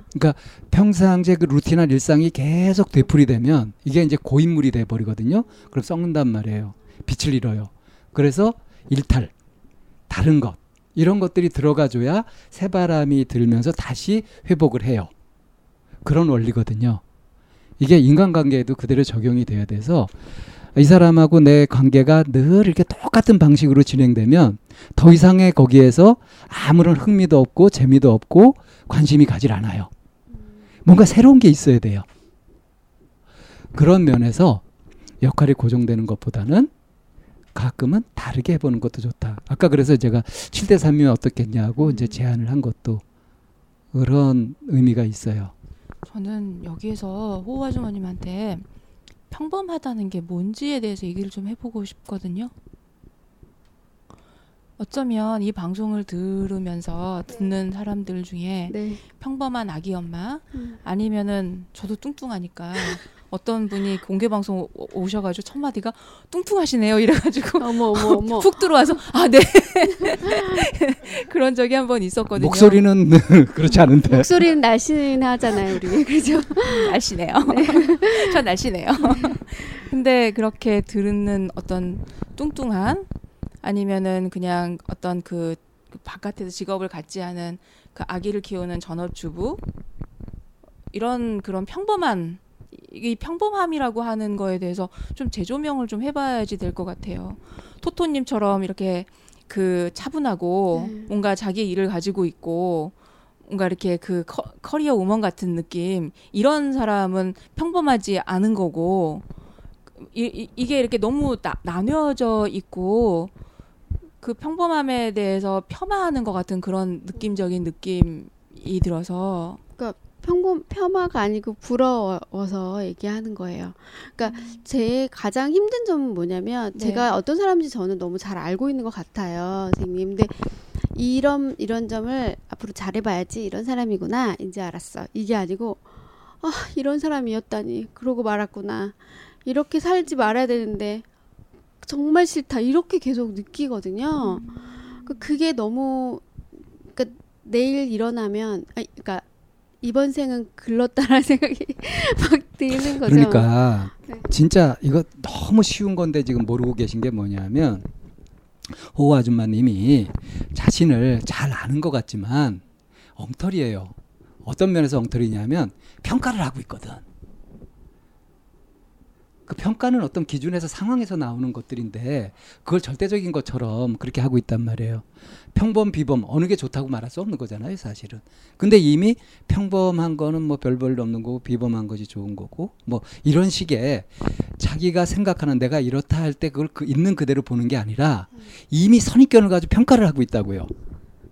평상시에 그 루틴한 일상이 계속 되풀이되면 이게 이제 고인물이 돼 버리거든요. 그럼 썩는단 말이에요. 빛을 잃어요. 그래서 일탈, 다른 것 이런 것들이 들어가줘야 새 바람이 들면서 다시 회복을 해요. 그런 원리거든요. 이게 인간관계에도 그대로 적용이 돼야 돼서 이 사람하고 내 관계가 늘 이렇게 똑같은 방식으로 진행되면 더 이상의 거기에서 아무런 흥미도 없고 재미도 없고 관심이 가질 않아요. 뭔가 새로운 게 있어야 돼요. 그런 면에서 역할이 고정되는 것보다는 가끔은 다르게 해보는 것도 좋다. 아까 그래서 제가 7대 3이면 어떻겠냐고 이제 제안을 한 것도 그런 의미가 있어요. 저는 여기에서 호우 아주머님한테 평범하다는 게 뭔지에 대해서 얘기를 좀 해보고 싶거든요. 어쩌면 이 방송을 들으면서 듣는 사람들 중에 네. 평범한 아기 엄마 음. 아니면은 저도 뚱뚱하니까 *laughs* 어떤 분이 공개 방송 오- 오셔가지고 첫 마디가 뚱뚱하시네요 이래가지고 어머 어머 *laughs* 어머. 푹 들어와서 아네 *laughs* 그런 적이 한 번 있었거든요. 목소리는 *laughs* 그렇지 않은데. 목소리는 날씬하잖아요, 우리. 그죠? 날씬해요. 저 날씬해요. 근데 그렇게 들은 어떤 뚱뚱한 아니면은 그냥 어떤 그, 그 바깥에서 직업을 갖지 않은 그 아기를 키우는 전업주부 이런 그런 평범한 이 평범함이라고 하는 거에 대해서 좀 재조명을 좀 해봐야지 될 것 같아요. 토토님처럼 이렇게 그 차분하고 네. 뭔가 자기 일을 가지고 있고 뭔가 이렇게 그 커, 커리어 우먼 같은 느낌 이런 사람은 평범하지 않은 거고 이, 이, 이 게 이렇게 너무 나, 나뉘어져 있고 그 평범함에 대해서 폄하하는 것 같은 그런 느낌적인 느낌이 들어서 평범 폄하가 아니고 부러워서 얘기하는 거예요. 그러니까 제 가장 힘든 점은 뭐냐면 네. 제가 어떤 사람인지 저는 너무 잘 알고 있는 것 같아요, 선생님. 근데 이런 이런 점을 앞으로 잘해봐야지 이런 사람이구나 이제 알았어. 이게 아니고 아 이런 사람이었다니 그러고 말았구나. 이렇게 살지 말아야 되는데 정말 싫다 이렇게 계속 느끼거든요. 그 그게 너무 그러니까 내일 일어나면 아 그러니까 이번 생은 글렀다라는 *laughs* 생각이 막 드는 거죠. 그러니까 네. 진짜 이거 너무 쉬운 건데 지금 모르고 계신 게 뭐냐면 호 아줌마님이 자신을 잘 아는 것 같지만 엉터리예요. 어떤 면에서 엉터리냐면 평가를 하고 있거든. 그 평가는 어떤 기준에서 상황에서 나오는 것들인데 그걸 절대적인 것처럼 그렇게 하고 있단 말이에요. 평범 비범 어느 게 좋다고 말할 수 없는 거잖아요, 사실은. 근데 이미 평범한 거는 뭐별볼 없는 거고 비범한 것이 좋은 거고 뭐 이런 식의 자기가 생각하는 내가 이렇다 할 때 그걸 그 있는 그대로 보는 게 아니라 이미 선입견을 가지고 평가를 하고 있다고요.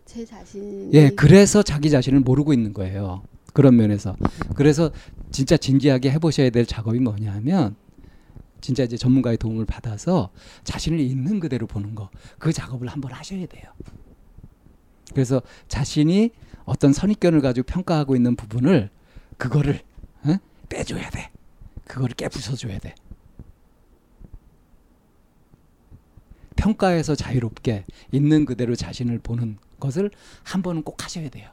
제 자신. 예, 그래서 자기 자신을 모르고 있는 거예요. 그런 면에서. 그래서 진짜 진지하게 해보셔야 될 작업이 뭐냐면 진짜 이제 전문가의 도움을 받아서 자신을 있는 그대로 보는 거. 그 작업을 한번 하셔야 돼요. 그래서 자신이 어떤 선입견을 가지고 평가하고 있는 부분을 그거를 어? 빼줘야 돼. 그거를 깨부숴줘야 돼. 평가에서 자유롭게 있는 그대로 자신을 보는 것을 한 번은 꼭 하셔야 돼요.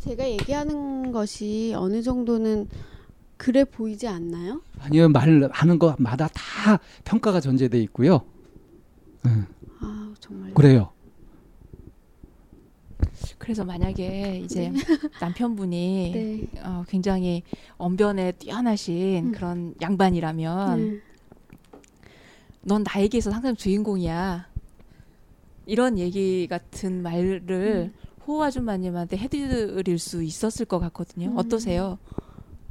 제가 얘기하는 것이 어느 정도는 그래 보이지 않나요? 아니요 말 하는 것마다 다 평가가 전제돼 있고요. 응, 아 정말. 그래요. 그래서 만약에 이제 *laughs* 남편분이 네. 어, 굉장히 언변에 뛰어나신 음. 그런 양반이라면 네. 넌 나에게 있어서 항상 주인공이야. 이런 얘기 같은 말을 호호 아줌마님한테 해드릴 수 있었을 것 같거든요. 음. 어떠세요?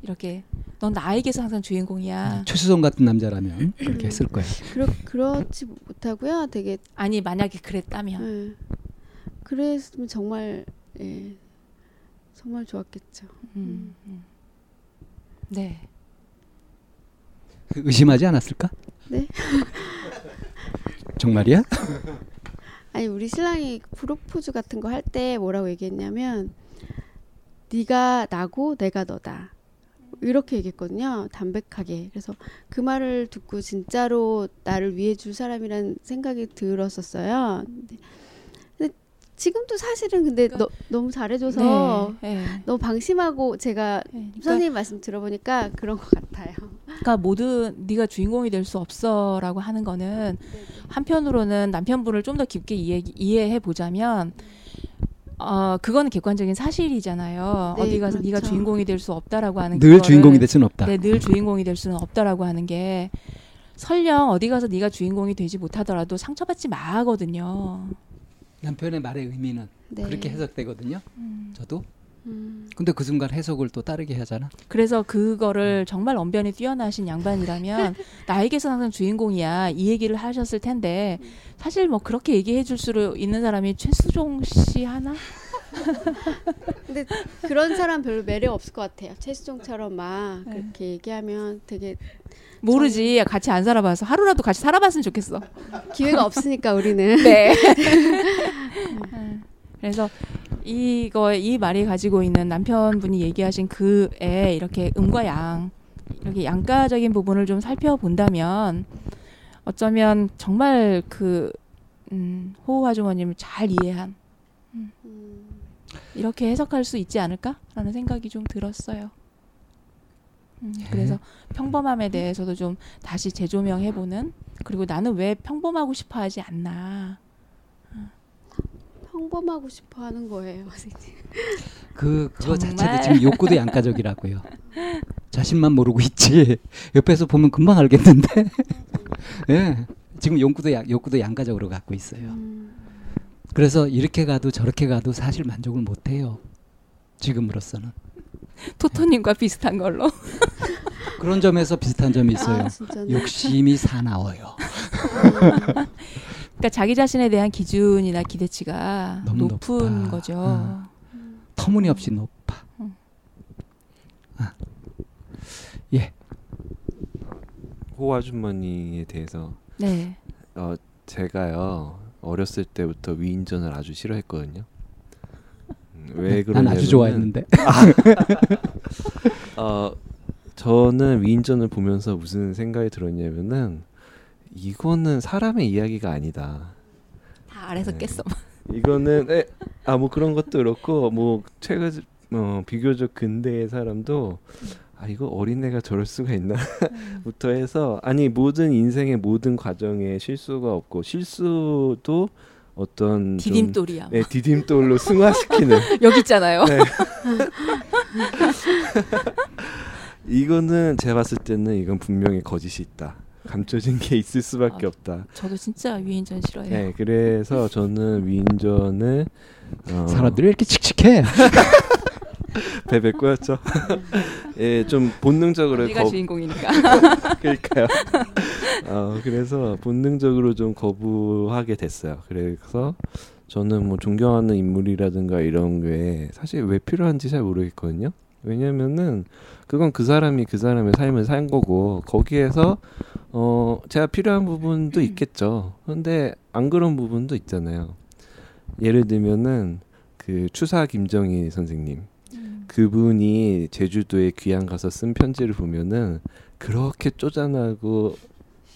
이렇게 넌 나에게서 항상 주인공이야. 최수성 같은 남자라면 그렇게 했을 거예요. 그렇 그렇지 못하고요. 되게 아니 만약에 그랬다면 예. 그랬으면 정말 예. 정말 좋았겠죠. 음, 음. 네. 의심하지 않았을까? 네. *laughs* 정말이야? *laughs* 아니 우리 신랑이 프로포즈 같은 거 할 때 뭐라고 얘기했냐면 네가 나고 내가 너다 이렇게 얘기했거든요. 담백하게. 그래서 그 말을 듣고 진짜로 나를 위해 줄 사람이란 생각이 들었었어요. 근데, 근데 지금도 사실은 근데 너, 너무 잘해줘서 네, 네. 너무 방심하고 제가 네. 그러니까, 선생님 말씀 들어보니까 그런 것 같아요. 그러니까 모든 네가 주인공이 될 수 없어라고 하는 거는 한편으로는 남편분을 좀 더 깊게 이해, 이해해 보자면 어 그거는 객관적인 사실이잖아요. 네, 어디 가서 네가 그렇죠. 주인공이 될 수 없다라고 하는 늘 그거를- 주인공이 될 수는 없다. 네, 늘 주인공이 될 수는 없다라고 하는 게 설령 어디 가서 네가 주인공이 되지 못하더라도 상처받지 마 하거든요. 남편의 말의 의미는 네. 그렇게 해석되거든요. 저도. 음, 근데 그 순간 해석을 또 다르게 하잖아. 그래서 그거를 정말 언변이 뛰어나신 양반이라면 *laughs* 나에게서 항상 주인공이야 이 얘기를 하셨을 텐데 사실 뭐 그렇게 얘기해 줄 수 있는 사람이 최수종 씨 하나? *laughs* 근데 그런 사람 별로 매력 없을 것 같아요. 최수종처럼 막 네. 그렇게 얘기하면 되게 모르지 같이 안 살아봐서 하루라도 같이 살아봤으면 좋겠어. 기회가 없으니까 우리는. 네. *laughs* 그래서 이거 이 말이 가지고 있는 남편분이 얘기하신 그에 이렇게 음과 양 이렇게 양가적인 부분을 좀 살펴본다면 어쩌면 정말 그 음, 호호 아주머님을 잘 이해한 음, 이렇게 해석할 수 있지 않을까라는 생각이 좀 들었어요. 음, 예. 그래서 평범함에 대해서도 좀 다시 재조명해보는 그리고 나는 왜 평범하고 싶어하지 않나. 평범하고 싶어 하는 거예요, 선생님. 그 그거 정말? 자체도 지금 욕구도 양가적이라고요. 자신만 모르고 있지. *laughs* 옆에서 보면 금방 알겠는데. *laughs* 예. 지금 욕구도 양, 욕구도 양가적으로 갖고 있어요. 음, 그래서 이렇게 가도 저렇게 가도 사실 만족을 못 해요. 지금으로서는. 토토님과 비슷한 걸로. *laughs* 그런 점에서 비슷한 점이 있어요. 아. 욕심이 사나워요. 그러니까 자기 자신에 대한 기준이나 기대치가 너무 높은 높다. 거죠. 어. 터무니없이 높아. 음. 아. 호 아주머니에 대해서 네. 어, 제가요 어렸을 때부터 위인전을 아주 싫어했거든요. 음, 왜 그러냐면 난 아주 좋아했는데. *laughs* 어 저는 위인전을 보면서 무슨 생각이 들었냐면은 이거는 사람의 이야기가 아니다. 다 아래서 네. 깼어. 이거는 아 뭐 그런 것도 그렇고 뭐 최근 어, 비교적 근대의 사람도 아 이거 어린애가 저럴 수가 있나부터 *laughs* 해서 아니 모든 인생의 모든 과정에 실수가 없고 실수도 어떤 좀, 디딤돌이야. 네 디딤돌로 승화시키는 *laughs* 여기 있잖아요. 네. *laughs* 이거는 제가 봤을 때는 이건 분명히 거짓이 있다. 감춰진 게 있을 수밖에 아, 없다. 저도 진짜 위인전 싫어해요. 네, 그래서 저는 위인전을 어, 사람들이 이렇게 칙칙해. *laughs* 베베 꼬였죠. *laughs* 예, 좀 본능적으로 내가 거, 주인공이니까. *laughs* 그러니까요. 어, 그래서 본능적으로 좀 거부하게 됐어요. 그래서 저는 뭐 존경하는 인물이라든가 이런 게 사실 왜 필요한지 잘 모르겠거든요. 왜냐면은 그건 그 사람이 그 사람의 삶을 산 거고 거기에서 어 제가 필요한 부분도 있겠죠. 근데 안 그런 부분도 있잖아요. 예를 들면은 그 추사 김정희 선생님 그분이 제주도에 귀향 가서 쓴 편지를 보면은 그렇게 쪼잔하고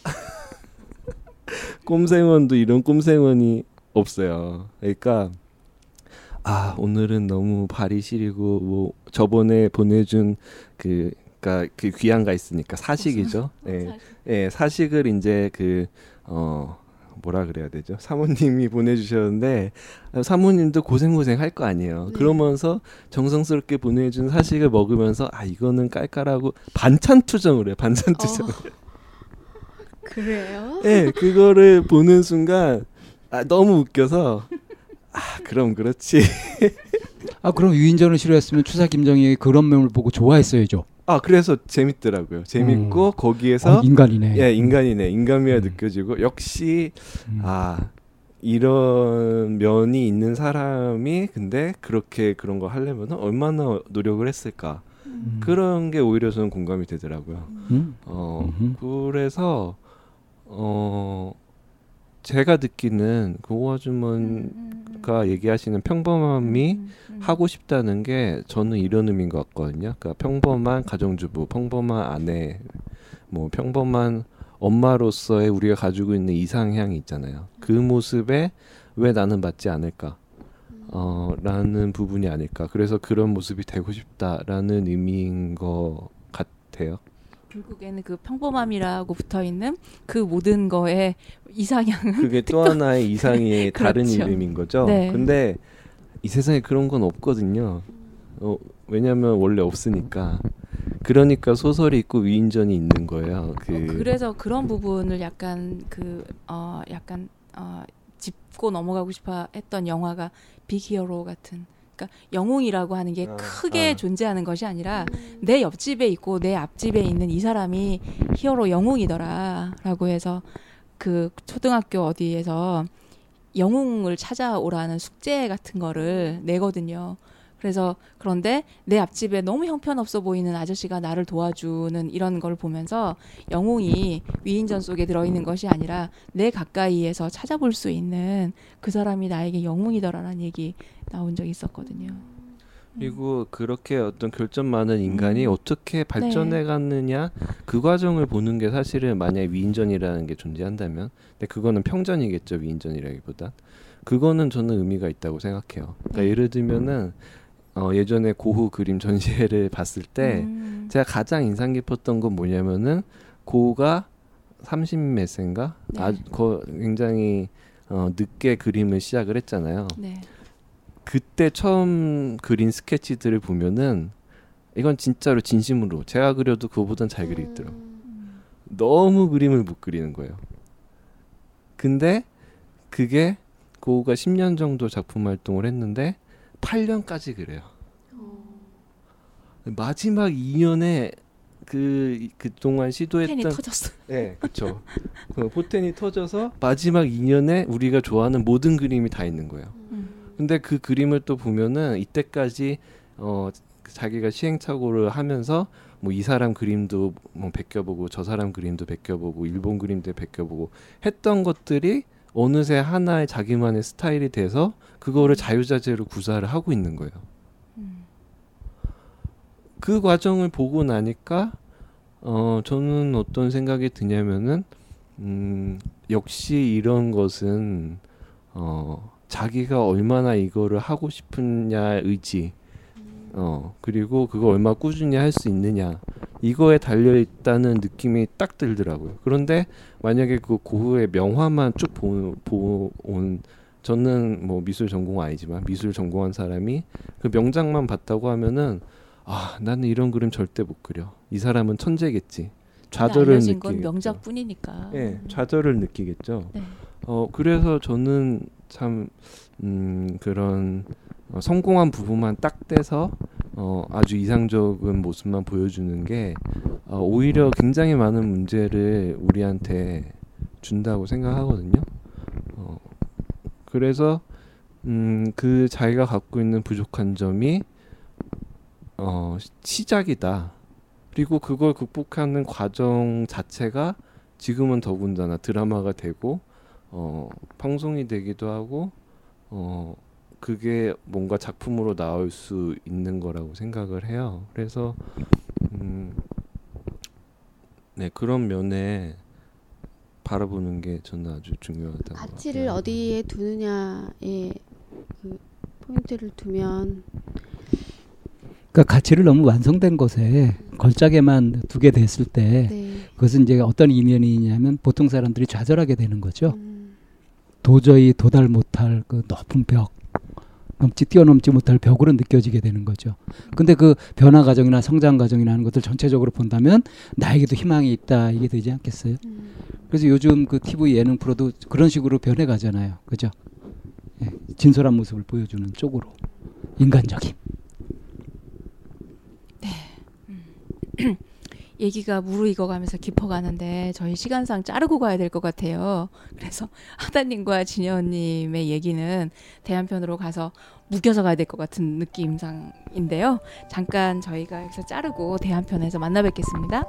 *laughs* 꼼생원도 이런 꼼생원이 없어요. 그러니까 아 오늘은 너무 발이 시리고 뭐 저번에 보내준 그 그러니까 그 귀향가 있으니까 사식이죠. 예, 예 사식을 이제 그 어 뭐라 그래야 되죠? 사모님이 보내주셨는데 아, 사모님도 고생 고생 할 거 아니에요. 네. 그러면서 정성스럽게 보내준 사식을 먹으면서 아 이거는 깔깔하고 반찬 투정을 해요. 반찬 투정. 그래요? 예, 그거를 보는 순간 아, 너무 웃겨서 아 그럼 그렇지. 아 그럼 위인전을 싫어했으면 추사 김정희 그런 면을 보고 좋아했어야죠. 아 그래서 재밌더라고요. 재밌고 음. 거기에서 아, 인간이네. 예 인간이네 인간미가 음. 느껴지고 역시 음. 아 이런 면이 있는 사람이 근데 그렇게 그런 거 하려면 얼마나 노력을 했을까 음. 그런 게 오히려 저는 공감이 되더라고요. 음. 어 음흠. 그래서 어 제가 느끼는 그 아주머니가 얘기하시는 평범함이 하고 싶다는 게 저는 이런 의미인 것 같거든요. 그러니까 평범한 가정주부, 평범한 아내, 뭐 평범한 엄마로서의 우리가 가지고 있는 이상향이 있잖아요. 그 모습에 왜 나는 맞지 않을까? 어, 라는 부분이 아닐까. 그래서 그런 모습이 되고 싶다라는 의미인 것 같아요. 결국에는 그 평범함이라고 붙어 있는 그 모든 거에 이상향은 그게 또 *laughs* 하나의 이상의 *laughs* 다른 그렇죠. 이름인 거죠. 네. 근데 이 세상에 그런 건 없거든요. 어, 왜냐면 원래 없으니까. 그러니까 소설이 있고 위인전이 있는 거예요. 그 어, 그래서 그런 부분을 약간 그 어 약간 어 짚고 넘어가고 싶어 했던 영화가 빅히어로 같은 그러니까 영웅이라고 하는 게 아, 크게 아. 존재하는 것이 아니라 내 옆집에 있고 내 앞집에 있는 이 사람이 히어로 영웅이더라라고 해서 그 초등학교 어디에서 영웅을 찾아오라는 숙제 같은 거를 내거든요. 그래서 그런데 내 앞집에 너무 형편없어 보이는 아저씨가 나를 도와주는 이런 걸 보면서 영웅이 위인전 속에 들어있는 것이 아니라 내 가까이에서 찾아볼 수 있는 그 사람이 나에게 영웅이더라라는 얘기 나온 적이 있었거든요. 그리고 그렇게 어떤 결점 많은 인간이 음. 어떻게 발전해 갔느냐 그 과정을 보는 게 사실은 만약 위인전이라는 게 존재한다면 근데 그거는 평전이겠죠 위인전이라기보다 그거는 저는 의미가 있다고 생각해요. 그러니까 음. 예를 들면은 어, 예전에 고흐 그림 전시회를 *laughs* 봤을 때 음. 제가 가장 인상 깊었던 건 뭐냐면은 고가 30몇 세인가? 네. 아, 거, 굉장히 어, 늦게 그림을 시작을 했잖아요. 네. 그때 처음 그린 스케치들을 보면은 이건 진짜로 진심으로 제가 그려도 그거보단 잘 그리더라고. 너무 그림을 못 그리는 거예요. 근데 그게 고우가 10년 정도 작품 활동을 했는데 8년까지 그래요. 마지막 2년에 그 그동안 시도했던 터졌어. 네, 그렇죠. 그 포텐이 터져서 마지막 2년에 우리가 좋아하는 모든 그림이 다 있는 거예요. 음. 근데 그 그림을 또 보면은 이때까지 어 자기가 시행착오를 하면서 뭐 이 사람 그림도 뭐 베껴보고 저 사람 그림도 베껴보고 일본 그림도 베껴보고 했던 것들이 어느새 하나의 자기만의 스타일이 돼서 그거를 자유자재로 구사를 하고 있는 거예요. 음. 그 과정을 보고 나니까 어 저는 어떤 생각이 드냐면은 음 역시 이런 것은 어 자기가 얼마나 이거를 하고 싶으냐 의지 어 그리고 그거 얼마 꾸준히 할 수 있느냐 이거에 달려 있다는 느낌이 딱 들더라고요. 그런데 만약에 그 고흐의 명화만 쭉 보온 저는 뭐 미술 전공 아니지만 미술 전공한 사람이 그 명작만 봤다고 하면은 아 나는 이런 그림 절대 못 그려. 이 사람은 천재겠지. 좌절을. 건 명작뿐이니까. 예, 좌절을 느끼겠죠. 네. 어 그래서 저는 참 음, 그런 어, 성공한 부분만 딱 떼서 어, 아주 이상적인 모습만 보여주는 게 어, 오히려 굉장히 많은 문제를 우리한테 준다고 생각하거든요. 어, 그래서 음, 그 자기가 갖고 있는 부족한 점이 어, 시- 시작이다. 그리고 그걸 극복하는 과정 자체가 지금은 더군다나 드라마가 되고 어, 방송이 되기도 하고 어, 그게 뭔가 작품으로 나올 수 있는 거라고 생각을 해요. 그래서 음, 네 그런 면에 바라보는 게 저는 아주 중요하다고. 가치를 생각합니다. 어디에 두느냐에 그 포인트를 두면 그러니까 가치를 너무 완성된 것에 걸작에만 두게 됐을 때 네. 그것은 이제 어떤 이면이냐면 보통 사람들이 좌절하게 되는 거죠. 음, 도저히 도달 못할 그 높은 벽 넘지 뛰어넘지 못할 벽으로 느껴지게 되는 거죠. 근데 그 변화 과정이나 성장 과정이나 하는 것들 전체적으로 본다면 나에게도 희망이 있다 이게 되지 않겠어요? 음. 그래서 요즘 그 TV 예능 프로도 그런 식으로 변해 가잖아요. 그죠? 예, 진솔한 모습을 보여주는 쪽으로 인간적인. *clears throat* 얘기가 무르익어가면서 깊어가는데 저희 시간상 자르고 가야 될 것 같아요. 그래서 *laughs* 하다님과 진여님의 얘기는 대한편으로 가서 묶여서 가야 될 것 같은 느낌상인데요. 잠깐 저희가 여기서 자르고 대한편에서 만나 뵙겠습니다.